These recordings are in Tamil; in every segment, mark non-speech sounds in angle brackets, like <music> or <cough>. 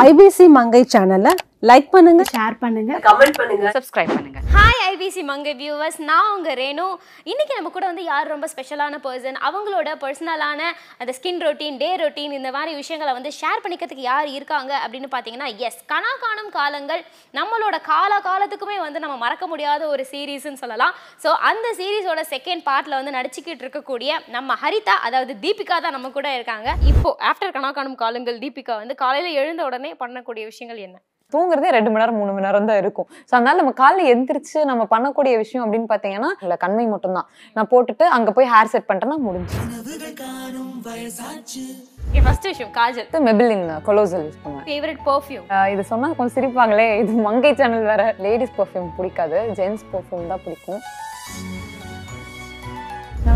ஐபிசி மங்கை சேனலை லைக் பண்ணுங்க. ஷேர் பண்ணுங்க. கமெண்ட் பண்ணுங்க. சப்ஸ்கிரைப் பண்ணுங்க. ஐபிசி மங்கை வியூவர்ஸ் நான் உங்கள் ரேணு. இன்றைக்கி நம்ம கூட வந்து யார் ரொம்ப ஸ்பெஷலான பர்சன் அவங்களோட பர்சனலான அந்த ஸ்கின் ரொட்டீன் டே ரொட்டீன் இந்த மாதிரி விஷயங்களை வந்து ஷேர் பண்ணிக்கிறதுக்கு யார் இருக்காங்க அப்படின்னு பார்த்தீங்கன்னா எஸ் கனா காணும் காலங்கள் நம்மளோட கால காலத்துக்குமே வந்து நம்ம மறக்க முடியாத ஒரு சீரீஸ்ன்னு சொல்லலாம். ஸோ அந்த சீரீஸோட செகண்ட் பார்ட்டில் வந்து நடிச்சுக்கிட்டு இருக்கக்கூடிய நம்ம ஹரிதா அதாவது தீபிகா தான் நம்ம கூட இருக்காங்க. இப்போ ஆஃப்டர் கனா காணும் காலங்கள் தீபிகா வந்து காலையில் எழுந்த உடனே பண்ணக்கூடிய விஷயங்கள் என்ன? தூங்குறதே ரெண்டு மணி நேரம் மூணு மணி நேரம் தான் இருக்கும். ஸோ அதனால நம்ம காலைல எந்திரிச்சு நம்ம பண்ணக்கூடிய விஷயம் அப்படின்னு பார்த்தீங்கன்னா இல்லை கண்மை மட்டும்தான். நான் போட்டுட்டு அங்கே போய் ஹேர் செட் பண்ணிட்டேன்னா முடிஞ்சு ஃபர்ஸ்ட் விஷயம் காஜல். மெபிலின் கொலோசல் யூஸ் பண்ணுவேன். ஃபேவரட் பர்ஃப்யூம் இது சொன்னா கொஞ்சம் சிரிப்பாங்களே. இது மங்கை சேனல் வேற. லேடிஸ் பர்ஃப்யூம் பிடிக்காது. ஜென்ஸ் பர்ஃப்யூம் தான் பிடிக்கும்.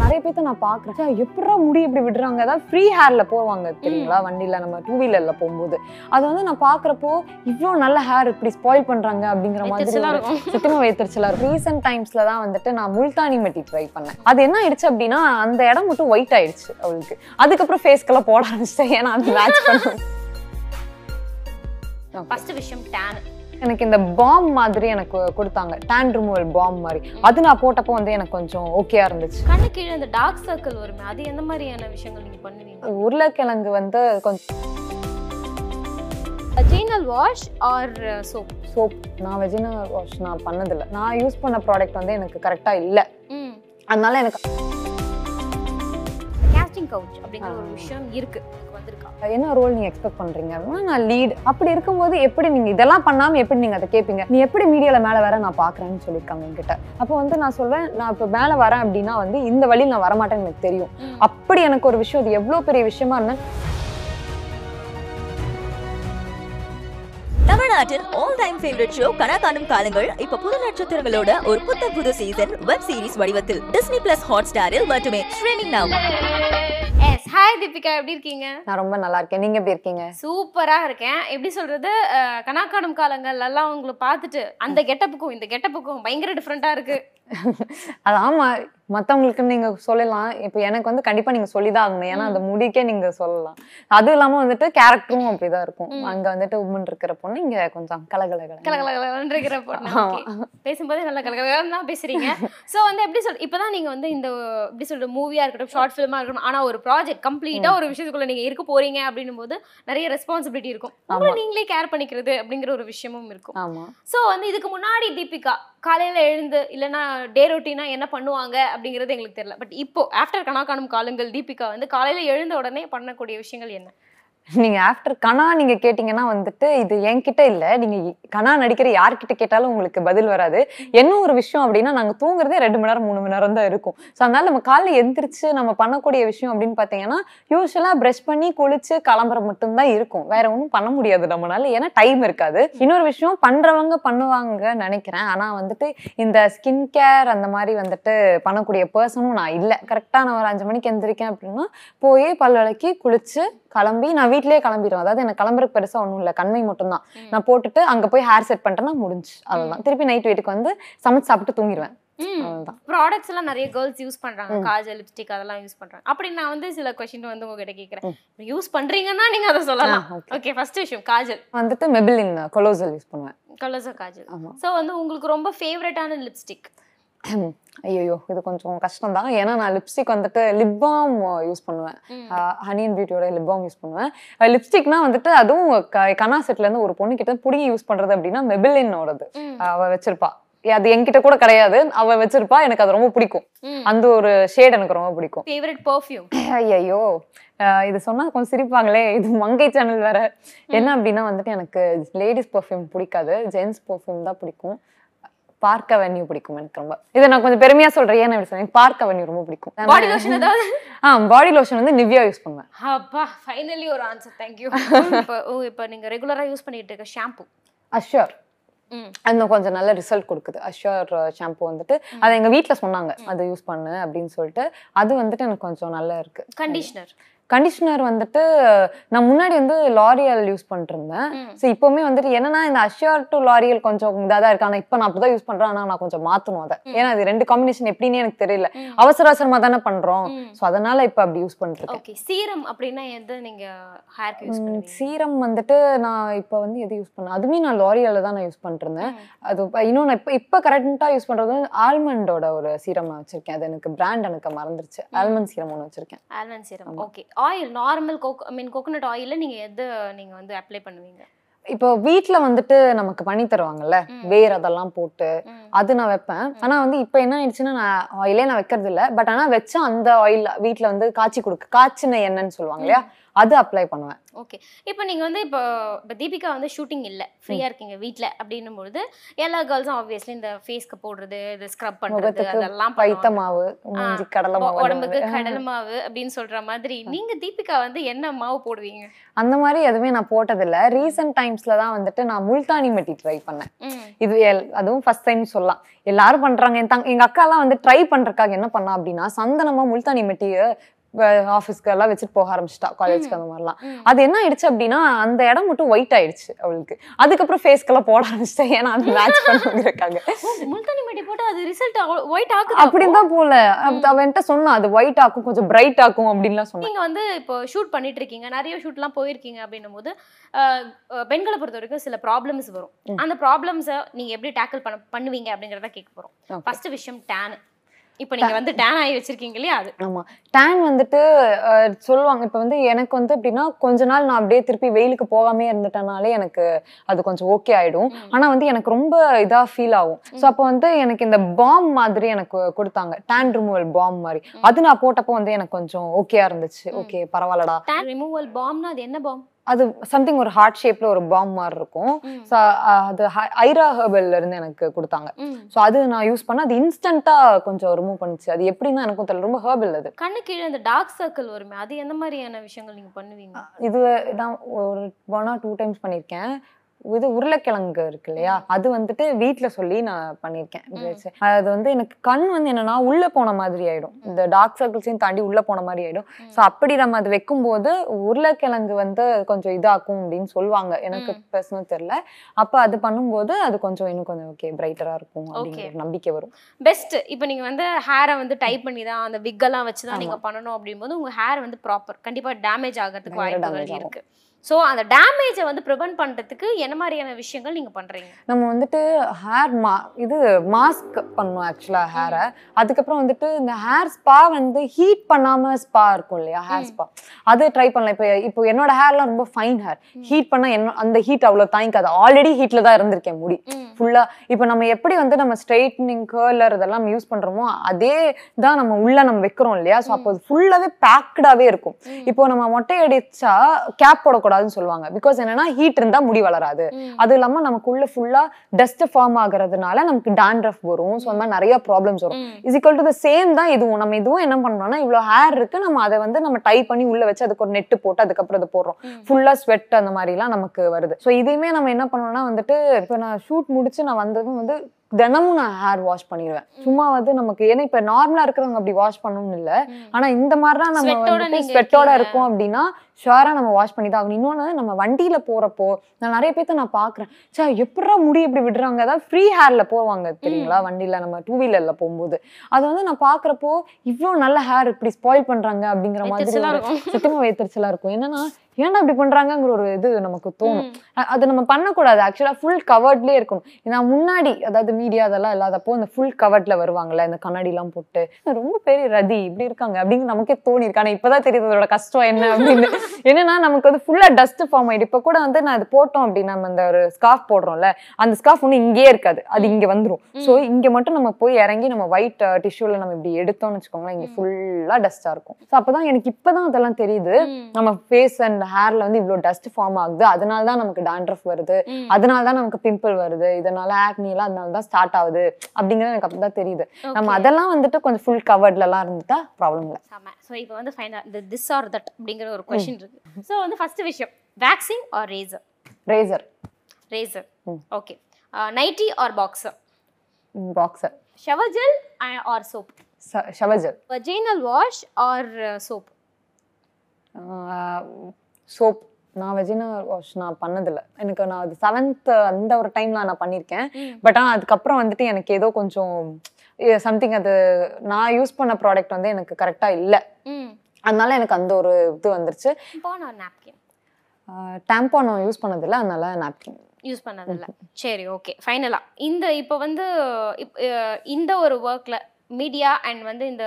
நிறைய பேர்த்த நான் பாக்குறேன். எப்படா முடி இப்படி விடுறாங்க? அதாவது ஃப்ரீ ஹேர்ல போவாங்க தெரியுங்களா? வண்டியில நம்ம டூ வீலர்ல போகும்போது. அது வந்து நான் பாக்குறப்போ இவ்வளோ நல்ல ஹேர் இப்படி ஸ்பாயில் பண்றாங்க அப்படிங்கிற மாதிரி வைத்தறிச்சலா ஒரு- இருக்கும். ரீசெண்ட் டைம்ஸ்ல தான் வந்துட்டு நான் முல்தானி மெட்டி ட்ரை பண்ணேன். அது என்ன ஆயிடுச்சு அப்படின்னா அந்த இடம் மட்டும் ஒயிட் ஆயிடுச்சு அவளுக்கு. அதுக்கப்புறம் ஃபேஸ்க்கெல்லாம் போட ஆரம்பிச்சிட்டேன். ஏன்னா அது மேட்ச் பண்ணும் ஃபர்ஸ்ட் விஷயம் டேன் எனக்கு இந்த பாம் மாதிரி எனக்கு கொடுத்தாங்க. டேன் ரிமூவல் பாம் மாதிரி. அது நான் போட்டப்போ வந்து எனக்கு கொஞ்சம் ஓகேயா இருந்துச்சு. கண்ணு கீழே இந்த டார்க் சர்க்கிள் வருமே அது எந்த மாதிரியான விஷயங்கள் நீங்க பண்ணுவீங்க? உருளைக்கிழங்கு வந்து கொஞ்சம் ஜீனல் வாஷ் ஆர் சோப் சோப் நான் வெஜினா வாஷ் நான் பண்ணதில்லை. நான் யூஸ் பண்ண ப்ராடக்ட் வந்து எனக்கு கரெக்டா இல்லை. அதனால எனக்கு கேஸ்டிங் கவுச் அப்படிங்கிற ஒரு விஷயம் இருக்கு. எனக்கு வந்திருக்கா என்ன ரோல் நீங்க எக்ஸ்பெக்ட் பண்றீங்க? அப்படின்னா நான் லீட் அப்படி இருக்கும்போது எப்படி நீங்க இதெல்லாம் பண்ணாம எப்படி நீங்க அதை கேட்பீங்க நீ எப்படி மீடியால மேல வர நான் பாக்குறேன்னு சொல்லியிருக்காங்க என்கிட்ட. அப்போ வந்து நான் சொல்வேன் நான் இப்போ மேல வரேன் அப்படின்னா வந்து இந்த வழியில் நான் வரமாட்டேன்னு எனக்கு தெரியும். அப்படி எனக்கு ஒரு விஷயம் அது எவ்வளவு பெரிய விஷயமா இருந்தா தமிழ்நாட்டின் all time favourite show Kanaa Kaanum Kaalangal இப்ப புது நட்சத்திரங்களோட ஒரு புத்த புது சீசன் வெப் சீரிஸ் வடிவத்தில். டிஸ்னி பிளஸ் ஹாட் ஸ்டாரில் மட்டுமே. Streaming now yes hi Deepika எப்படி இருக்கீங்க? நான் ரொம்ப நல்லா இருக்கேன். நீங்க எப்படி இருக்கீங்க? சூப்பரா இருக்கேன். எப்படி சொல்றது? அஹ், கனாக்காணும் காலங்கள் எல்லாம் உங்களை பார்த்துட்டு அந்த கெட்டப்புக்கும் இந்த கெட்டப்புக்கும் பயங்கர டிஃப்ரெண்டா இருக்கு. <laughs> அது ஆமா. மத்தவங்களுக்கு நீங்க சொல்லலாம். இப்போ எனக்கு வந்து கண்டிப்பா நீங்க சொல்லிதான் ஆகணும். ஏன்னா அந்த முடிக்கே நீங்க சொல்லலாம். அது இல்லாம வந்துட்டு கேரக்டரும் அப்படிதான் இருக்கும். அங்க வந்துட்டு உமன் இருக்கிற பொண்ணு இங்க கொஞ்சம் கலகலகல கலகலகலன்னு இருக்கிற பொண்ணு. பேசும்போதே நல்லா கலகலகலன்னு தான் பேசுறீங்க. <laughs> சோ வந்து எப்படி சொல் இப்பதான் நீங்க வந்து இந்த எப்படி சொல்ற மூவியா இருக்கட்டும் ஷார்ட் ஃபிலிமா இருக்கட்டும் ஆனா ஒரு ப்ராஜெக்ட் கம்ப்ளீட்டா ஒரு விஷயத்துக்குள்ள நீங்க இருக்க போறீங்க அப்படின்னும் போது நிறைய ரெஸ்பான்சிபிலிட்டி இருக்கும். உங்களை. நீங்களே கேர் பண்ணிக்கிறது அப்படிங்கிற ஒரு விஷயமும் இருக்கும். சோ வந்து இதுக்கு முன்னாடி தீபிகா காலையில எழுந்து இல்லைன்னா டே ரொட்டீனா என்ன பண்ணுவாங்க அப்படிங்கிறது எங்களுக்கு தெரியல. பட் இப்போ ஆஃப்டர் கனா காணும் காலங்கள் தீபிகா வந்து காலையில எழுந்த உடனே பண்ணக்கூடிய விஷயங்கள் என்ன? நீங்க ஆஃப்டர் கனா நீங்க கேட்டீங்கன்னா வந்துட்டு இது என்கிட்ட இல்ல. நீங்க கனா நடிக்கிற யார்கிட்ட கேட்டாலும் உங்களுக்கு பதில் வராது. என்ன ஒரு விஷயம் அப்படின்னா நாங்க தூங்குறதே ரெண்டு மணி நேரம் மூணு மணி நேரம் தான் இருக்கும். ஸோ அதனால நம்ம காலைல எந்திரிச்சு நம்ம பண்ணக்கூடிய விஷயம் அப்படின்னு பாத்தீங்கன்னா யூஸ்வலா ப்ரஷ் பண்ணி குளிச்சு கிளம்புற மட்டும்தான் இருக்கும். வேற ஒன்றும் பண்ண முடியாது நம்மளால. ஏன்னா டைம் இருக்காது. இன்னொரு விஷயம் பண்றவங்க பண்ணுவாங்க நினைக்கிறேன். ஆனா வந்துட்டு இந்த ஸ்கின் கேர் அந்த மாதிரி வந்துட்டு பண்ணக்கூடிய பர்சனும் நான் இல்லை. கரெக்டா நான் ஒரு அஞ்சு மணிக்கு எந்திரிக்கேன் அப்படின்னா போய் பல் விளக்கி குளிச்சு கிளம்பி நான் வீட்லயே கிளம்பிடுவேன். அதாவது எனக்கு கிளம்புறதுக்கு பெருசா ஒன்றும் இல்லை. கண்மை மட்டும்தான். நான் போட்டுட்டு அங்க போய் ஹேர் செட் பண்ணிட்டேன்னா முடிஞ்சு அவ்வளவுதான். திருப்பி நைட் வீட்டுக்கு வந்து சமைச்சு சாப்பிட்டு தூங்கிடுவேன் ப்ராடக்ட்ஸ் எல்லாம் நிறைய கேர்ள்ஸ் யூஸ் பண்றாங்க. காஜல் லிப்ஸ்டிக் அதெல்லாம் யூஸ் பண்றாங்க. அப்படி நான் வந்து சில கொஸ்டின் வந்து உங்ககிட்ட கேக்குறேன் யூஸ் பண்றீங்கன்னா நீங்க அதை சொல்லலாம். ஓகே ஃபர்ஸ்ட் விஷயம் காஜல். வந்துட்டு மெபிலின் கொலோசல் யூஸ் பண்ணுவேன். கலர்ஸா காஜல். சோ வந்து உங்களுக்கு ரொம்ப ஃபேவரட்டான லிப்ஸ்டிக் <clears throat> ஐயோ இது கொஞ்சம் கஷ்டம் தான். ஏன்னா நான் லிப்ஸ்டிக் வந்துட்டு லிப் பாம் யூஸ் பண்ணுவேன். ஹனி அண்ட் பியூட்டியோட லிப் பாம் யூஸ் பண்ணுவேன். லிப்ஸ்டிக்னா வந்துட்டு அதுவும் கனா செட்ல இருந்து ஒரு பொண்ணு கிட்ட புடிங்கி யூஸ் பண்றது அப்படின்னா மெபிலினோடது அவ வச்சிருப்பா. அது என்கிட்ட கூட கிடையாது. அவ வச்சிருப்பா. எனக்கு அது ரொம்ப பிடிக்கும். அந்த ஒரு ஷேட் எனக்கு ரொம்ப பிடிக்கும். ஃபேவரட் பர்ஃப்யூம் ஐயோ இது சொன்னா கொஞ்சம் சிரிப்பாங்களே. இது மங்கை சேனல் வேற. என்ன அப்படின்னா வந்துட்டு எனக்கு லேடிஸ் பர்ஃப்யூம் பிடிக்காது. ஜென்ஸ் பர்ஃப்யூம் தான் பிடிக்கும். பார்க் அவென்யூ பிடிக்கும் எனக்கு ரொம்ப. இதை நான் கொஞ்சம் பெருமையா சொல்றேன். ஏன் அப்படி சொல்றேன் பார்க் அவென்யூ ரொம்ப பிடிக்கும். பாடி லோஷன் ஏதாவது? ஆ பாடி லோஷன் வந்து நிவ்யா யூஸ் பண்ணுவேன். அப்பா ஃபைனலி ஒரு ஆன்சர் தேங்க்யூ <laughs> இப்போ ஓ இப்போ நீங்க ரெகுலரா யூஸ் பண்ணிட்டு இருக்க ஷாம்பு அஷ்யூர் ம். அந்த கொஞ்சம் நல்ல ரிசல்ட் கொடுக்குது. அஷ்யூர் ஷாம்பு வந்துட்டு அதை எங்க வீட்ல சொன்னாங்க. அதை யூஸ் பண்ணு அப்படின்னு சொல்லிட்டு அது வந்துட்டு எனக்கு கொஞ்சம் நல்லா இருக்கு. கண்டிஷனர் கண்டிஷனர் வந்துட்டு நான் முன்னாடி வந்து லாரியல் யூஸ் ம். ஸோ இப்போவுமே வந்துட்டு என்னன்னா இந்த அஷ்யூர் டு லாரியல் கொஞ்சம் இதாக தான் இருக்கு. ஆனால் இப்போ நான் அப்படிதான் யூஸ் பண்றேன். ஆனால் நான் கொஞ்சம் மாற்றணும் அதை. ஏன்னா அது ரெண்டு காம்பினேஷன் எப்படின்னு எனக்கு தெரியல. அவசர அவசரமா தானே பண்றோம். ம். ஸோ அதனால இப்போ அப்படி யூஸ் பண்ணிட்டு இருக்கேன் ஓகே சீரம் அப்படின்னா எது நீங்க ஹேர்க்கு யூஸ் பண்ணுவீங்க? சீரம் வந்துட்டு நான் இப்போ வந்து எது யூஸ் பண்ணேன் அதுவுமே நான் லாரியல்ல தான் நான் யூஸ் பண்ணிட்டு இருந்தேன் அது இன்னும் நான் இப்போ இப்போ கரெக்டாக யூஸ் பண்றது ஆல்மண்டோட ஒரு சீரம் நான் வச்சிருக்கேன். அது எனக்கு பிராண்ட் எனக்கு மறந்துருச்சு. ஆல்மண்ட் சீரம் ஒன்று வச்சிருக்கேன். Almond serum okay oil normal coke I mean coconut ஆயில்ல நீங்க எது நீங்க வந்து அப்ளை பண்ணுவீங்க? இப்போ வீட்ல வந்துட்டு நமக்கு பண்ணி தருவாங்கல்ல. வேர் அதெல்லாம் போட்டு. அது நான் வைப்பேன். ஆனா வந்து இப்போ என்ன ஆயிடுச்சுன்னா நான் ஆயிலே நான் வைக்கிறது இல்ல பட் ஆனா வச்சா அந்த ஆயில் வீட்ல வந்து காய்ச்சி கொடுக்கு காய்ச்சின எண்ணெய்ன்னு சொல்லுவாங்க இல்லையா? அது அப்ளை பண்ணுவேன். ஓகே இப்போ நீங்க வந்து இப்போ இப்போ தீபிகா வந்து ஷூட்டிங் இல்ல. ஃப்ரீயா இருக்கீங்க வீட்ல அப்படின்னும் பொழுது எல்லா கேர்ள்ஸும் ஆப்வியஸ்லி இந்த ஃபேஸ்க்கு போடுறது இது ஸ்க்ரப் பண்றது முகத்துக்கு அதெல்லாம் பைத்த. மாவு கடலை மாவு உடம்புக்கு கடலை மாவு அப்படின்னு சொல்ற மாதிரி. நீங்க தீபிகா வந்து என்ன மாவு போடுவீங்க? அந்த மாதிரி எதுவுமே நான் போட்டதில்ல. ரீசெண்ட் டைம்ஸ்ல தான் வந்துட்டு நான் முல்தானி மெட்டி ட்ரை பண்ணேன். இது அதுவும் ஃபர்ஸ்ட் டைம் சொல்லலாம். எல்லாரும் பண்றாங்க. என் தங் எங்க அக்கா எல்லாம் வந்து ட்ரை பண்றதுக்காக என்ன பண்ணா அப்படின்னா சந்தனமா முல்தானி மெட்டிய ஆஃபீஸ்க்கு எல்லாம் வச்சுட்டு போக ஆரம்பிச்சிட்டா காலேஜ்க்கு அந்த மாதிரிலாம். அது என்ன ஆயிடுச்சு அப்படின்னா அந்த இடம் மட்டும் ஒயிட் ஆயிடுச்சு அவளுக்கு. அதுக்கப்புறம் ஃபேஸ்க்கெல்லாம் போட ஆரம்பிச்சிட்டேன். ஏன்னா அது மேட்ச் பண்ணுங்கிறக்காக ஓ, முல்தானி மெட்டி போட்டு அது ரிசல்ட் ஒயிட் ஆகுது அப்படின்னு தான் போல. அப்ப அவ என்கிட்ட சொன்னா அது ஒயிட் ஆக்கும் கொஞ்சம் பிரைட் ஆக்கும் அப்படின்லாம் சொன்னா. நீங்க வந்து இப்போ ஷூட் பண்ணிட்டு இருக்கீங்க. நிறைய ஷூட்லாம் போயிருக்கீங்க அப்படின்னும் போது பெண்களை பொறுத்த வரைக்கும் சில ப்ராப்ளம்ஸ் வரும். அந்த ப்ராப்ளம்ஸை நீங்க எப்படி டேக்கிள் பண்ண பண்ணுவீங்க அப்படிங்கறத கேட்க போறோம். ஃபர்ஸ்ட் விஷயம் டேன் இப்போ நீங்க வந்து டேன் ஆகி வச்சிருக்கீங்க இல்லையா அது? ஆமா. டேன் வந்துட்டு சொல்லுவாங்க. இப்ப வந்து எனக்கு வந்து எப்படின்னா கொஞ்ச நாள் நான் அப்படியே திருப்பி வெயிலுக்கு போகாமே இருந்துட்டனாலே எனக்கு அது கொஞ்சம் ஓகே ஆயிடும். ஆனா வந்து எனக்கு ரொம்ப இதா ஃபீல் ஆகும். ஸோ அப்போ வந்து எனக்கு இந்த பாம் மாதிரி எனக்கு கொடுத்தாங்க. டேன் ரிமூவல் பாம் மாதிரி. அது நான் போட்டப்போ வந்து எனக்கு கொஞ்சம் ஓகேயா இருந்துச்சு. ஓகே பரவாயில்லடா. டேன் ரிமூவல் பாம்னா அது என்ன பாம் அது சம்திங் ஒரு ஹார்ட் ஷேப்ல ஒரு பாம் மாதிரி இருக்கும். ஸோ அது ஐரா ஹெர்பல்ல இருந்து எனக்கு கொடுத்தாங்க. ஸோ அது நான் யூஸ் பண்ண அது இன்ஸ்டன்ட்டா கொஞ்சம் ரிமூவ் பண்ணுச்சு. அது எப்படின்னா எனக்கும் தெரியல. ரொம்ப ஹெர்பல் அது. கண்ணு கீழே அந்த டார்க் சர்க்கிள் வருமே அது எந்த மாதிரியான விஷயங்கள் நீங்க பண்ணுவீங்க? இது நான் ஒரு ஒன் ஆர் டூ டைம்ஸ் பண்ணியிருக்கேன் இது உருளைக்கிழங்கு இருக்கு இல்லையா? அது வந்துட்டு வீட்ல சொல்லி நான் பண்ணியிருக்கேன். அது வந்து எனக்கு கண் வந்து என்னன்னா உள்ள போன மாதிரி ஆயிடும். இந்த டார்க் சர்க்கிள்ஸையும் தாண்டி உள்ள போன மாதிரி ஆயிடும். ஸோ அப்படி நம்ம அது வைக்கும்போது உருளைக்கிழங்கு வந்து கொஞ்சம் இதாக்கும் அப்படின்னு சொல்லுவாங்க. எனக்கு. பர்சனல் தெரியல. அப்ப அது பண்ணும்போது அது கொஞ்சம் இன்னும் கொஞ்சம் ஓகே பிரைட்டரா இருக்கும் அப்படிங்கிற நம்பிக்கை வரும். பெஸ்ட் இப்போ நீங்க வந்து ஹேரை வந்து டைப் பண்ணி தான் அந்த விக்கெல்லாம் வச்சு தான் நீங்க பண்ணணும் அப்படிங்கும்போது உங்க ஹேர் வந்து ப்ராப்பர் கண்டிப்பா டேமேஜ் ஆகிறதுக்கு வாய்ப்புகள் ஆகும். ஸோ அந்த டேமேஜை வந்து ப்ரிவென்ட் பண்றதுக்கு என்ன மாதிரியான விஷயங்கள் நீங்க பண்றீங்க? நம்ம வந்துட்டு ஹேர் மா இது மாஸ்க் பண்ணணும் ஆக்சுவலா ஹேரை அதுக்கப்புறம் வந்துட்டு இந்த ஹேர் ஸ்பா வந்து ஹீட் பண்ணாம ஸ்பா இருக்கும் இல்லையா? ஹேர். ஸ்பா அது ட்ரை பண்ணலாம். இப்போ இப்போ என்னோட ஹேர்லாம் ரொம்ப ஃபைன் ஹேர் ஹீட் பண்ணா என்ன அந்த ஹீட் அவ்வளோ தாங்கிக்காது. ஆல்ரெடி ஹீட்ல தான் இருந்திருக்கேன் முடி. ஃபுல்லா இப்போ நம்ம எப்படி வந்து நம்ம ஸ்ட்ரைட்னிங் கேர்லர் இதெல்லாம் யூஸ் பண்றோமோ அதே தான் நம்ம உள்ள நம்ம வைக்கிறோம் இல்லையா? ஸோ அப்போ ஃபுல்லாவே பேக்டாவே இருக்கும். இப்போ நம்ம மொட்டை அடிச்சா கேப் போடக்கூடாதுன்னு சொல்லுவாங்க. பிகாஸ் என்னன்னா ஹீட் இருந்தா முடி வளராது. அது இல்லாம நமக்குள்ள ஃபுல்லா டஸ்ட் ஃபார்ம் ஆகுறதுனால நமக்கு டாண்ட்ரஃப் வரும். ஸோ அந்த மாதிரி நிறைய ப்ராப்ளம்ஸ் வரும். Is equal to the same தான் இதுவும். நம்ம இதுவும் என்ன பண்றோம்னா இவ்வளோ ஹேர் இருக்கு. நம்ம அதை வந்து நம்ம டை பண்ணி உள்ள வச்சு அதுக்கு ஒரு நெட்டு போட்டு அதுக்கப்புறம் அதை போடுறோம். ஃபுல்லா ஸ்வெட் அந்த மாதிரிலாம் நமக்கு வருது. ஸோ இதையுமே நம்ம என்ன பண்ணோம்னா வந்துட்டு இப்போ நான் ஷூட் முடிச்சு நான் வந்ததும் வந்து தினமும் நான் ஹேர் வாஷ் பண்ணிடுவேன். சும்மா வந்து நமக்கு ஏன்னா இப்போ நார்மலா இருக்கிறவங்க அப்படி வாஷ் பண்ணணும்னு இல்லை. ஆனா இந்த மாதிரிலாம் நம்ம ஸ்வெட்டோட. இருக்கோம் அப்படின்னா ஷுவரா நம்ம வாஷ் பண்ணி தான் ஆகணும். இன்னொன்று நம்ம வண்டியில போறப்போ நான் நிறைய பேர்த்த நான் பாக்குறேன். சே எப்படா முடி இப்படி விடுறாங்க? அதாவது ஃப்ரீ ஹேர்ல போவாங்க தெரியுங்களா? வண்டியில நம்ம டூ வீலர்ல போகும்போது. அது வந்து நான் பாக்குறப்போ இவ்வளோ நல்ல ஹேர் இப்படி ஸ்பாயில் பண்றாங்க அப்படிங்கிற மாதிரி வைத்தறிச்சலா ஒரு இருக்கும். என்னன்னா ஏன்டா இப்படி பண்றாங்கங்கிற ஒரு இது நமக்கு தோணும். அது நம்ம பண்ணக்கூடாது. ஆக்சுவலா ஃபுல் கவர்ட்லயே இருக்கணும். நான் முன்னாடி அதாவது மீடியா அதெல்லாம் இல்லாதப்போ இந்த ஃபுல் கவர்ட்ல வருவாங்கல்ல இந்த கண்ணாடி எல்லாம் போட்டு. ரொம்ப பெரிய ரதி இப்படி இருக்காங்க அப்படின்னு நமக்கே தோணி இருக்கு ஆனா இப்பதான் தெரியுது அதோட கஷ்டம் என்ன அப்படின்னு. என்னன்னா நமக்கு வந்து ஃபுல்லா டஸ்ட் ஃபார்ம் ஆயிடும் இப்ப கூட வந்து நான் இது போட்டோம் அப்படின்னா நம்ம இந்த ஒரு ஸ்கார்ஃப் போடுறோம்ல அந்த ஸ்கார்ஃப் ஒன்றும் இங்கேயே இருக்காது. அது இங்க வந்துரும். சோ இங்க மட்டும் நம்ம போய் இறங்கி நம்ம ஒயிட் டிஷ்யூல நம்ம இப்படி எடுத்தோம்னு வச்சுக்கோங்களேன் இங்க ஃபுல்லா டஸ்டா இருக்கும். ஸோ அப்பதான் எனக்கு இப்பதான் அதெல்லாம் தெரியுது. நம்ம ஃபேஸ் அண்ட் ஹேர்ல வந்து இவ்வளவு டஸ்ட் ஃபார்ம் ஆகுது. அதனால தான் நமக்கு டாண்ட்ரஃப் வருது. அதனால தான் நமக்கு பிம்பிள் வருது. இதனால ஆக்னி எல்லாம் அதனால தான் ஸ்டார்ட் ஆகுது. அப்படிங்கிறது எனக்கு அப்பதான் தெரியுது. நம்ம அதெல்லாம் வந்துட்டு கொஞ்சம் ஃபுல் கவர்ட்ல எல்லாம் இருந்துட்டா ப்ராப்ளம் இல்லை. ஸோ இப்போ வந்து ஃபைனல் திஸ் ஆர் தட் அப்படிங்கிற ஒரு கொஷின் இருக்கு. ஸோ வந்து ஃபர்ஸ்ட் விஷயம் waxing or razor razor razor. Okay nighty or boxer boxer shower gel or soap shower gel vaginal wash or soap soap நான் வெஜினா வாஷ் நான் பண்ணதில்ல. எனக்கு நான் அது செவன்த் அந்த ஒரு டைம்ல நான் பண்ணியிருக்கேன். பட் ஆனால் அதுக்கப்புறம் வந்துட்டு எனக்கு ஏதோ கொஞ்சம் சம்திங் அது நான் யூஸ் பண்ண ப்ராடக்ட் வந்து எனக்கு கரெக்டாக இல்லை. அதனால எனக்கு அந்த ஒரு இது வந்துருச்சு. நாப்கின் நான் யூஸ் பண்ணதில்லை அதனால நாப்கின் யூஸ் பண்ணதில்ல. சரி ஓகே ஃபைனலா இந்த இப்போ வந்து இந்த ஒரு ஒர்க்ல மீடியா அண்ட் வந்து இந்த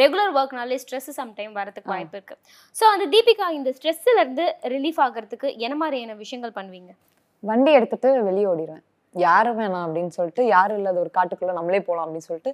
ரெகுலர் ஒர்க்னாலே ஸ்ட்ரெஸ் சம்டைம் வரதுக்கு வாய்ப்பு இருக்கு. ஸோ அந்த தீபிகா இந்த ஸ்ட்ரெஸ்ல இருந்து ரிலீஃப் ஆகிறதுக்கு என்ன மாதிரியான விஷயங்கள் பண்ணுவீங்க? வண்டி எடுத்துட்டு வெளியே ஓடிடுவேன் யாரும் வேணாம் அப்படின்னு சொல்லிட்டு யாரும் இல்லாத ஒரு காட்டுக்குள்ள நம்மளே போகலாம் அப்படின்னு சொல்லிட்டு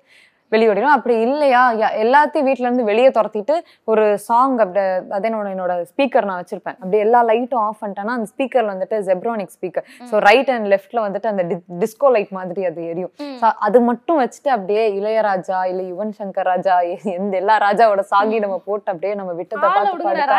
வெளியே ஓடிடுவேன் அப்படி இல்லையா? எல்லாத்தையும் வீட்ல இருந்து வெளியே துரத்திட்டு ஒரு சாங் அப்படி அதே என்னோட என்னோட ஸ்பீக்கர் நான் வச்சிருப்பேன். அப்படி எல்லா லைட்டும் ஆஃப் பண்ணிட்டேன்னா அந்த ஸ்பீக்கர்ல வந்துட்டு Zebronic speaker so right and லெஃப்ட்ல வந்துட்டு அந்த டிஸ்கோ லைட் மாதிரி அது எரியும். So, அது மட்டும் வச்சுட்டு அப்படியே இளையராஜா இல்ல யுவன் சங்கர் ராஜா எந்த எல்லா ராஜாவோட சாங்கி நம்ம போட்டு அப்படியே நம்ம விட்டதை ஆள பார்த்து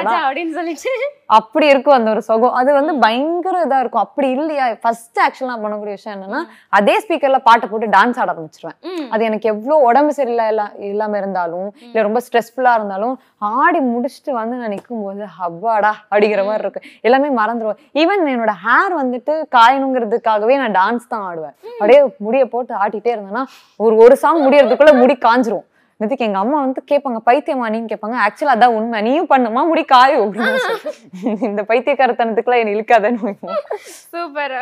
அப்படி இருக்கும் அந்த ஒரு சுகம். அது வந்து பயங்கர இதா இருக்கும். அப்படி இல்லையா? ஃபர்ஸ்ட் ஆக்சுவலா பண்ணக்கூடிய விஷயம் என்னன்னா அதே ஸ்பீக்கர்ல பாட்டு போட்டு டான்ஸ் ஆட ஆரம்பிச்சிருவேன். அது எனக்கு எவ்வளவு உடம்பு சரியில்லை இல்ல- இல்லாம இருந்தாலும் இல்ல ரொம்ப ஸ்ட்ரெஸ்ஃபுல்லா இருந்தாலும் ஆடி முடிச்சுட்டு வந்து நான் நிற்கும் போது ஹப்பாடா அப்படிங்கிற மாதிரி இருக்கு எல்லாமே மறந்துடுவேன் ஈவன் என்னோட ஹேர் வந்துட்டு காயணுங்கிறதுக்காகவே நான் டான்ஸ் தான் ஆடுவேன். அப்படியே முடிய போட்டு ஆட்டிட்டே இருந்தேன்னா ஒரு ஒரு சாங் முடியறதுக்குள்ள முடி காஞ்சிரும். இதுக்கு எங்க அம்மா வந்து கேட்பாங்க பைத்தியமா? நீன்னு கேட்பாங்க ஆக்சுவலா அதான் உண்மை. நீயும் பண்ணுமா? முடி காயும். <laughs> இந்த பைத்தியக்காரத்தனத்துக்குலாம் என்ன இழுக்காதன்னு சூப்பர்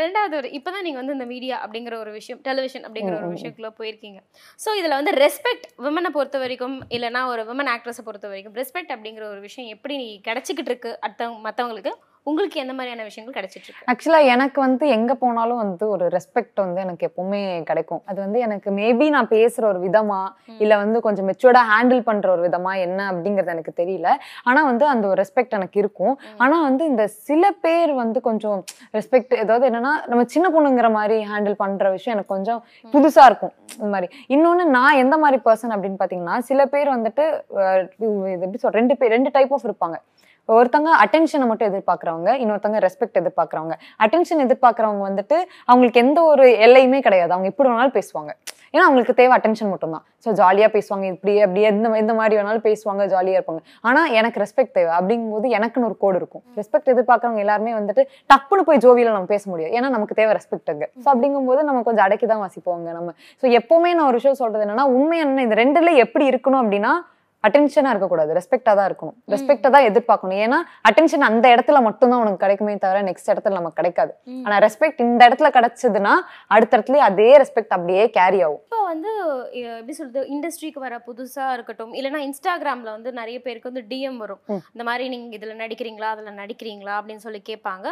ரெண்டாவது ஒரு இப்போதான் நீங்க வந்து இந்த மீடியா அப்படிங்கிற ஒரு விஷயம் டெலிவிஷன் அப்படிங்கிற ஒரு விஷயக்குள்ள போயிருக்கீங்க. ஸோ இதுல வந்து ரெஸ்பெக்ட் விமனை பொறுத்த வரைக்கும் இல்லைன்னா ஒரு விமன் ஆக்ட்ரஸை பொறுத்த வரைக்கும் ரெஸ்பெக்ட் அப்படிங்கிற ஒரு விஷயம் எப்படி கிடைச்சிக்கிட்டு இருக்கு அடுத்தவங்க மற்றவங்களுக்கு உங்களுக்கு எந்த மாதிரியான விஷயங்கள் கிடைச்சிட்டு இருக்கு ஆக்சுவலா எனக்கு வந்து எங்க போனாலும் வந்து ஒரு ரெஸ்பெக்ட் வந்து எனக்கு எப்பவுமே கிடைக்கும். அது வந்து எனக்கு மேபி நான் பேசுற ஒரு விதமா இல்ல வந்து கொஞ்சம் மெச்சூர்டா ஹேண்டில் பண்ற ஒரு விதமா என்ன அப்படிங்கறது எனக்கு தெரியல. ஆனா வந்து அந்த ஒரு ரெஸ்பெக்ட் எனக்கு இருக்கும். ஆனா வந்து இந்த சில பேர் வந்து கொஞ்சம் ரெஸ்பெக்ட் ஏதாவது என்னன்னா நம்ம சின்ன பொண்ணுங்கிற மாதிரி ஹேண்டில் பண்ற விஷயம் எனக்கு கொஞ்சம் புதுசா இருக்கும். இந்த மாதிரி. இன்னொன்னு நான் எந்த மாதிரி பர்சன் அப்படின்னு பாத்தீங்கன்னா சில பேர் வந்துட்டு இது எப்படி சொல்ற ரெண்டு பேர் ரெண்டு டைப் ஆஃப் இருப்பாங்க. ஒருத்தங்க அட்டென்ஷனை மட்டும் எதிர்பார்க்குறவங்க இன்னொருத்தங்க ரெஸ்பெக்ட் எதிர்பார்க்குறவங்க. அட்டென்ஷன் எதிர்பார்க்குறவங்க வந்துட்டு அவங்களுக்கு எந்த ஒரு எல்லையுமே கிடையாது. அவங்க எப்படி வேணாலும் பேசுவாங்க. ஏன்னா அவங்களுக்கு தேவை அட்டென்ஷன் மட்டும்தான். ஸோ ஜாலியாக பேசுவாங்க இப்படி அப்படி எந்த எந்த மாதிரி வேணாலும் பேசுவாங்க ஜாலியாக இருப்பாங்க. ஆனால் எனக்கு ரெஸ்பெக்ட் தேவை. அப்படிங்கும்போது எனக்குன்னு ஒரு கோடு இருக்கும். ரெஸ்பெக்ட் எதிர்பார்க்குறவங்க எல்லாருமே வந்துட்டு டப்புன்னு போய் ஜோவியில் நம்ம பேச முடியாது. ஏன்னா நமக்கு தேவை ரெஸ்பெக்ட் அங்கே. ஸோ அப்படிங்கும்போது நம்ம கொஞ்சம் அடக்கி தான் வாசிப்போங்க நம்ம. ஸோ எப்போவுமே நான் ஒரு விஷயம் சொல்கிறது என்னன்னா உண்மை என்ன இந்த ரெண்டுல எப்படி இருக்கணும் அப்படின்னா அட்டென்ஷனாக இருக்கக்கூடாது. ரெஸ்பெக்டாக தான் இருக்கணும். ரெஸ்பெக்டை தான் எதிர்பார்க்கணும். ஏன்னா அட்டென்ஷன் அந்த இடத்துல மட்டும்தான் உனக்கு கிடைக்குமே தவிர நெக்ஸ்ட் இடத்துல நமக்கு கிடைக்காது. ஆனா ரெஸ்பெக்ட் இந்த இடத்துல கிடைச்சதுன்னா அடுத்த இடத்துல அதே ரெஸ்பெக்ட் அப்படியே கேரி ஆகும். இப்போ வந்து எப்படி சொல்றது இண்டஸ்ட்ரிக்கு வர புதுசா இருக்கட்டும் இல்லைன்னா இன்ஸ்டாகிராம்ல வந்து நிறைய பேருக்கு வந்து டிஎம் வரும். இந்த மாதிரி நீங்க இதுல நடிக்கிறீங்களா அதுல நடிக்கிறீங்களா அப்படின்னு சொல்லி கேட்பாங்க.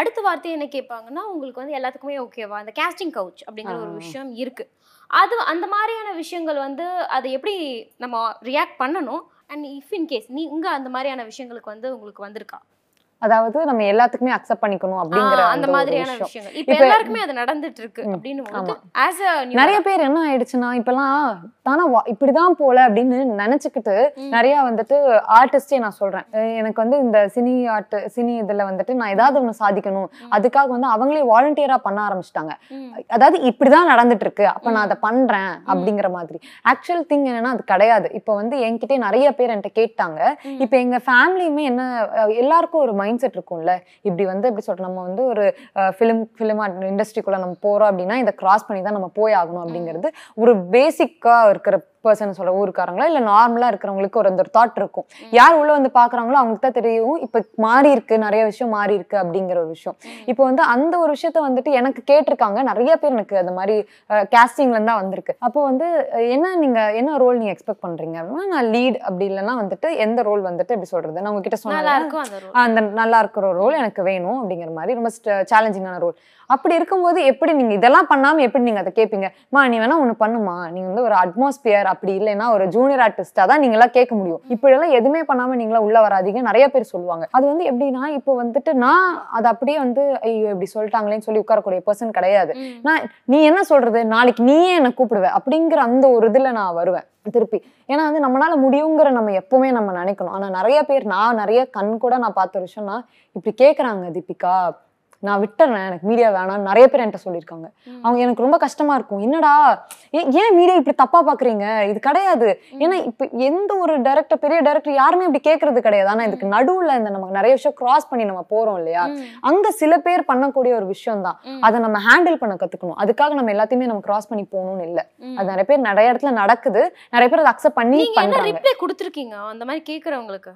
அடுத்த வார்த்தை என்ன கேட்பாங்கன்னா உங்களுக்கு வந்து எல்லாத்துக்குமே ஓகேவா அந்த கேஸ்டிங் கவுச் அப்படிங்கிற ஒரு. விஷயம் இருக்கு. அது அந்த மாதிரியான விஷயங்கள் வந்து அதை எப்படி நம்ம ரியாக்ட் பண்ணணும்? அண்ட் இஃப் இன் கேஸ் இங்கே அந்த மாதிரியான விஷயங்களுக்கு வந்து உங்களுக்கு வந்திருக்கா? அதாவது நம்ம எல்லாத்துக்குமே அக்செப்ட் பண்ணிக்கணும் அப்படிங்கிற அந்த மாதிரியான விஷயம். விஷயங்கள். இப்போ எல்லாருக்குமே அது நடந்துட்டு இருக்கு அப்படின்னு நிறைய பேர் என்ன ஆயிடுச்சுன்னா இப்பெல்லாம் தானே இப்படிதான் போல அப்படின்னு நினைச்சுக்கிட்டு நிறைய வந்துட்டு ஆர்டிஸ்டே நான் சொல்றேன். எனக்கு வந்து இந்த சினி ஆர்ட் சினி இதுல வந்துட்டு நான் ஏதாவது ஒண்ணு சாதிக்கணும். அதுக்காக வந்து அவங்களே வாலண்டியரா பண்ண ஆரம்பிச்சிட்டாங்க. அதாவது இப்படிதான் நடந்துட்டு இருக்கு அப்ப நான் அதை பண்றேன் அப்படிங்கிற மாதிரி. ஆக்சுவல் திங் என்னன்னா அது கிடையாது. இப்ப வந்து என்கிட்ட நிறைய பேர் என்கிட்ட கேட்டாங்க. இப்ப எங்க ஃபேமிலியுமே என்ன எல்லாருக்கும் ஒரு மைண்ட் செட் இருக்கும்ல. இப்படி வந்து எப்படி சொல்ற நம்ம வந்து ஒரு ஃபிலிம் ஃபிலிம் இண்டஸ்ட்ரிக்குள்ள நம்ம போறோம் அப்படின்னா இதை கிராஸ் பண்ணி தான் நம்ம போய் ஆகணும் அப்படிங்கிறது ஒரு பேசிக்கா இருக்கிற பர்சன் சொல்ற ஊருக்காரங்களா இல்ல நார்மலா இருக்கிறவங்களுக்கு ஒரு அந்த ஒரு தாட் இருக்கும். யார் உள்ள வந்து பாக்குறாங்களோ அவங்களுக்கு தான் தெரியும் இப்ப மாறி இருக்கு நிறைய விஷயம் மாறி இருக்கு அப்படிங்கிற ஒரு விஷயம். இப்போ வந்து அந்த ஒரு விஷயத்த வந்துட்டு எனக்கு கேட்டிருக்காங்க நிறைய பேர் எனக்கு அந்த மாதிரி கேஸ்டிங்ல இருந்தா வந்திருக்கு. அப்போ வந்து என்ன நீங்க என்ன ரோல் நீங்க எக்ஸ்பெக்ட் பண்றீங்க அப்படின்னா நான் லீட் அப்படி இல்லைன்னா வந்துட்டு எந்த ரோல் வந்துட்டு எப்படி சொல்றது? நான் உங்ககிட்ட சொன்னேன் அந்த நல்லா இருக்கிற ரோல் எனக்கு வேணும் அப்படிங்கிற மாதிரி ரொம்ப சேலஞ்சிங்கான ரோல் அப்படி இருக்கும்போது எப்படி நீங்க இதெல்லாம் பண்ணாம எப்படி நீங்க அதை கேட்பீங்க மா நீ வேணா ஒண்ணு பண்ணுமா? நீ வந்து ஒரு அட்மாஸ்பியர் அப்படி இல்லைன்னா ஒரு ஜூனியர் ஆர்டிஸ்டா தான் நீங்களா கேட்க முடியும். இப்படி எல்லாம் எதுவுமே பண்ணாம நீங்களா உள்ள வராதீங்க. நிறைய பேர் சொல்லுவாங்க. அது வந்து எப்படின்னா இப்போ வந்துட்டு நான் அது அப்படியே வந்து ஐயோ இப்படி சொல்லிட்டாங்களேன்னு சொல்லி உட்காரக்கூடிய பர்சன் கிடையாது. நான் நீ என்ன சொல்றது? நாளைக்கு நீயே என்ன கூப்பிடுவ அப்படிங்கிற அந்த ஒரு இதுல நான் வருவேன் திருப்பி. ஏன்னா வந்து நம்மளால முடியுங்கிற நம்ம எப்பவுமே நம்ம நினைக்கணும். ஆனா நிறைய பேர் நான் நிறைய கண் கூட நான் பார்த்த விஷயம்னா இப்படி கேக்குறாங்க தீபிகா. நான் விட்டுறேன் எனக்கு மீடியா வேணாம்னு நிறைய பேர் என்கிட்ட சொல்லியிருக்காங்க. அவங்க எனக்கு ரொம்ப கஷ்டமா இருக்கும். என்னடா ஏன் மீடியா இப்படி தப்பா பாக்குறீங்க? இது கிடையாது. ஏன்னா இப்ப எந்த ஒரு டைரக்டர் பெரிய டைரக்டர் யாருமே இப்படி கேட்கறது கிடையாது. ஆனா இதுக்கு நடுவுல இந்த நமக்கு நிறைய விஷயம் கிராஸ் பண்ணி நம்ம போறோம் இல்லையா? அங்க சில பேர் பண்ணக்கூடிய ஒரு விஷயம் தான் அதை நம்ம ஹேண்டில் பண்ண கத்துக்கணும். அதுக்காக நம்ம எல்லாத்தையுமே நம்ம கிராஸ் பண்ணி போகணும்னு இல்ல. அது நிறைய பேர் நிறைய இடத்துல நடக்குது. நிறைய பேர் அதை அக்செப்ட் பண்ணி ரிப்ளை கொடுத்துருக்கீங்க அந்த மாதிரி கேக்குறவங்களுக்கு?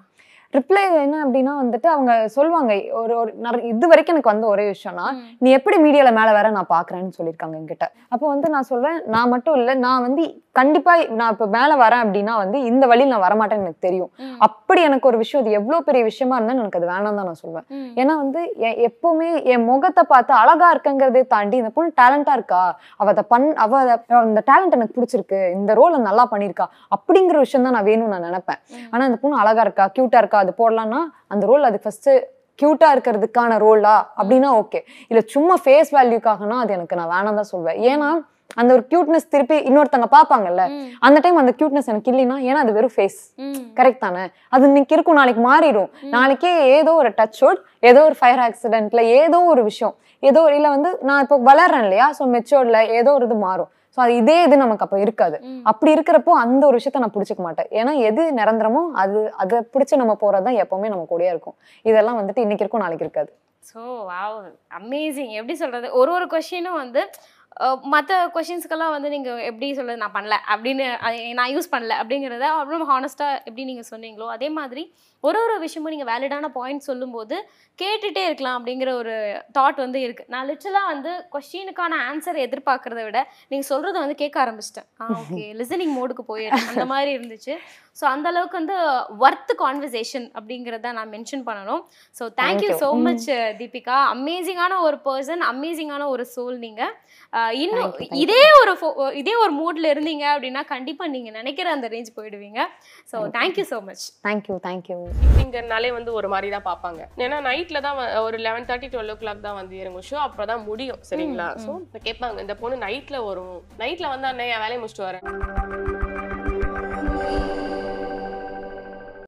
ரிப்ளை என்ன அப்படின்னா வந்துட்டு அவங்க சொல்லுவாங்க ஒரு ஒரு இது வரைக்கும் எனக்கு வந்த ஒரே விஷயம்னா நீ எப்படி மீடியால மேல வர நான் பாக்குறேன்னு சொல்லியிருக்காங்க என்கிட்ட. அப்போ வந்து நான் சொல்வேன் நான் மட்டும் இல்ல நான் வந்து கண்டிப்பா நான் இப்ப மேல வரேன் அப்படின்னா வந்து இந்த வழியில் நான் வரமாட்டேன்னு எனக்கு தெரியும். அப்படி எனக்கு ஒரு விஷயம் அது எவ்வளவு பெரிய விஷயமா இருந்தா எனக்கு அது வேணாம் தான் நான் சொல்வேன். ஏன்னா வந்து எ- எப்பவுமே என் முகத்தை பார்த்து அழகா இருக்குங்கிறதே தாண்டி இந்த பொண்ணு டேலண்டா இருக்கா? அவ அதை பண் அவ அத- அந்த டேலண்ட் எனக்கு பிடிச்சிருக்கு இந்த ரோலை நல்லா பண்ணியிருக்கா அப்படிங்கிற விஷயம் தான் நான் வேணும்னு நான் நினைப்பேன். ஆனா இந்த பொண்ணு அழகா இருக்கா கியூட்டா இருக்கா அது போடலாம்னா அந்த ரோல் அது ஃபர்ஸ்ட் கியூட்டா இருக்கிறதுக்கான ரோலா அப்படின்னா ஓகே இல்ல சும்மா ஃபேஸ் வேல்யூக்காகனா அது எனக்கு நான் வேணாம் தான் சொல்வேன். ஏன்னா அந்த ஒரு கியூட்னஸ் திருப்பி இன்னொருத்தங்க பார்ப்பாங்கல்ல அந்த டைம் அந்த கியூட்னஸ் எனக்கு இல்லைன்னா ஏன்னா அது வெறும் ஃபேஸ் கரெக்ட் தானே? அது இன்னைக்கு இருக்கும் நாளைக்கு மாறிடும். நாளைக்கே ஏதோ ஒரு டச் வுட் ஏதோ ஒரு ஃபயர் ஆக்சிடென்ட்ல ஏதோ ஒரு விஷயம். ஏதோ ஒரு இல்ல வந்து நான் இப்போ வளர்றேன் இல்லையா? ஸோ மெச்சோர்ட்ல ஏதோ ஒரு இது மாறும். ஸோ அது இதே இது நமக்கு அப்போ இருக்காது. அப்படி இருக்கிறப்போ அந்த ஒரு விஷயத்த நான் பிடிச்சிக்க மாட்டேன். ஏன்னா எது நிரந்தரமோ அது அதை பிடிச்சி நம்ம போறது தான் எப்பவுமே நம்ம கூடயே இருக்கும். இதெல்லாம் வந்துட்டு இன்னைக்கு இருக்கும் நாளைக்கு இருக்காது. ஸோ வாவ் அமேசிங் எப்படி சொல்றது? ஒரு ஒரு கொஷினும் வந்து மற்ற கொஷின்ஸ்க்கெல்லாம் வந்து நீங்கள் எப்படி சொல்றது? நான் பண்ணல அப்படின்னு நான் யூஸ் பண்ணல அப்படிங்கிறத அவ்வளோ ஹானஸ்ட்டாக எப்படி நீங்கள் சொன்னீங்களோ அதே மாதிரி ஒரு ஒரு விஷயமும் நீங்கள் வேலிடான பாயிண்ட் சொல்லும்போது கேட்டுட்டே இருக்கலாம் அப்படிங்கிற ஒரு தாட் வந்து இருக்குது நான் லிட்டலாக வந்து கொஷினுக்கான ஆன்சர் எதிர்பார்க்கறத விட நீங்கள் சொல்கிறத வந்து கேட்க ஆரம்பிச்சிட்டேன். ஆ ஓகே லிசனிங் மோடுக்கு போயிடுறேன் அந்த மாதிரி இருந்துச்சு. ஸோ அந்த அளவுக்கு வந்து ஒர்த் கான்வர்சேஷன் அப்படிங்கிறத நான் மென்ஷன் பண்ணணும். So thank you you. So much Deepika அமேசிங்கான ஒரு பர்சன் அமேசிங்கான ஒரு சோல் நீங்கள் இன்னும். இதே ஒரு இதே ஒரு மூட்ல இருந்தீங்க அப்படின்னா கண்டிப்பாக நீங்கள் நினைக்கிற அந்த ரேஞ்ச் போயிடுவீங்க. So thank you so much thank you thank you ஈவினிங்கிறனாலே வந்து ஒரு மாதிரி தான் பார்ப்பாங்க. ஏன்னா நைட்டில் தான் ஒரு eleven thirty twelve o'clock தான் வந்து இறங்கும். ஷோ அப்போ தான் முடியும் சரிங்களா? ஸோ இப்போ கேட்பாங்க இந்த பொண்ணு நைட்டில் வரும். நைட்டில் வந்தா அண்ணே என் வேலையை முடிச்சுட்டு வரேன்.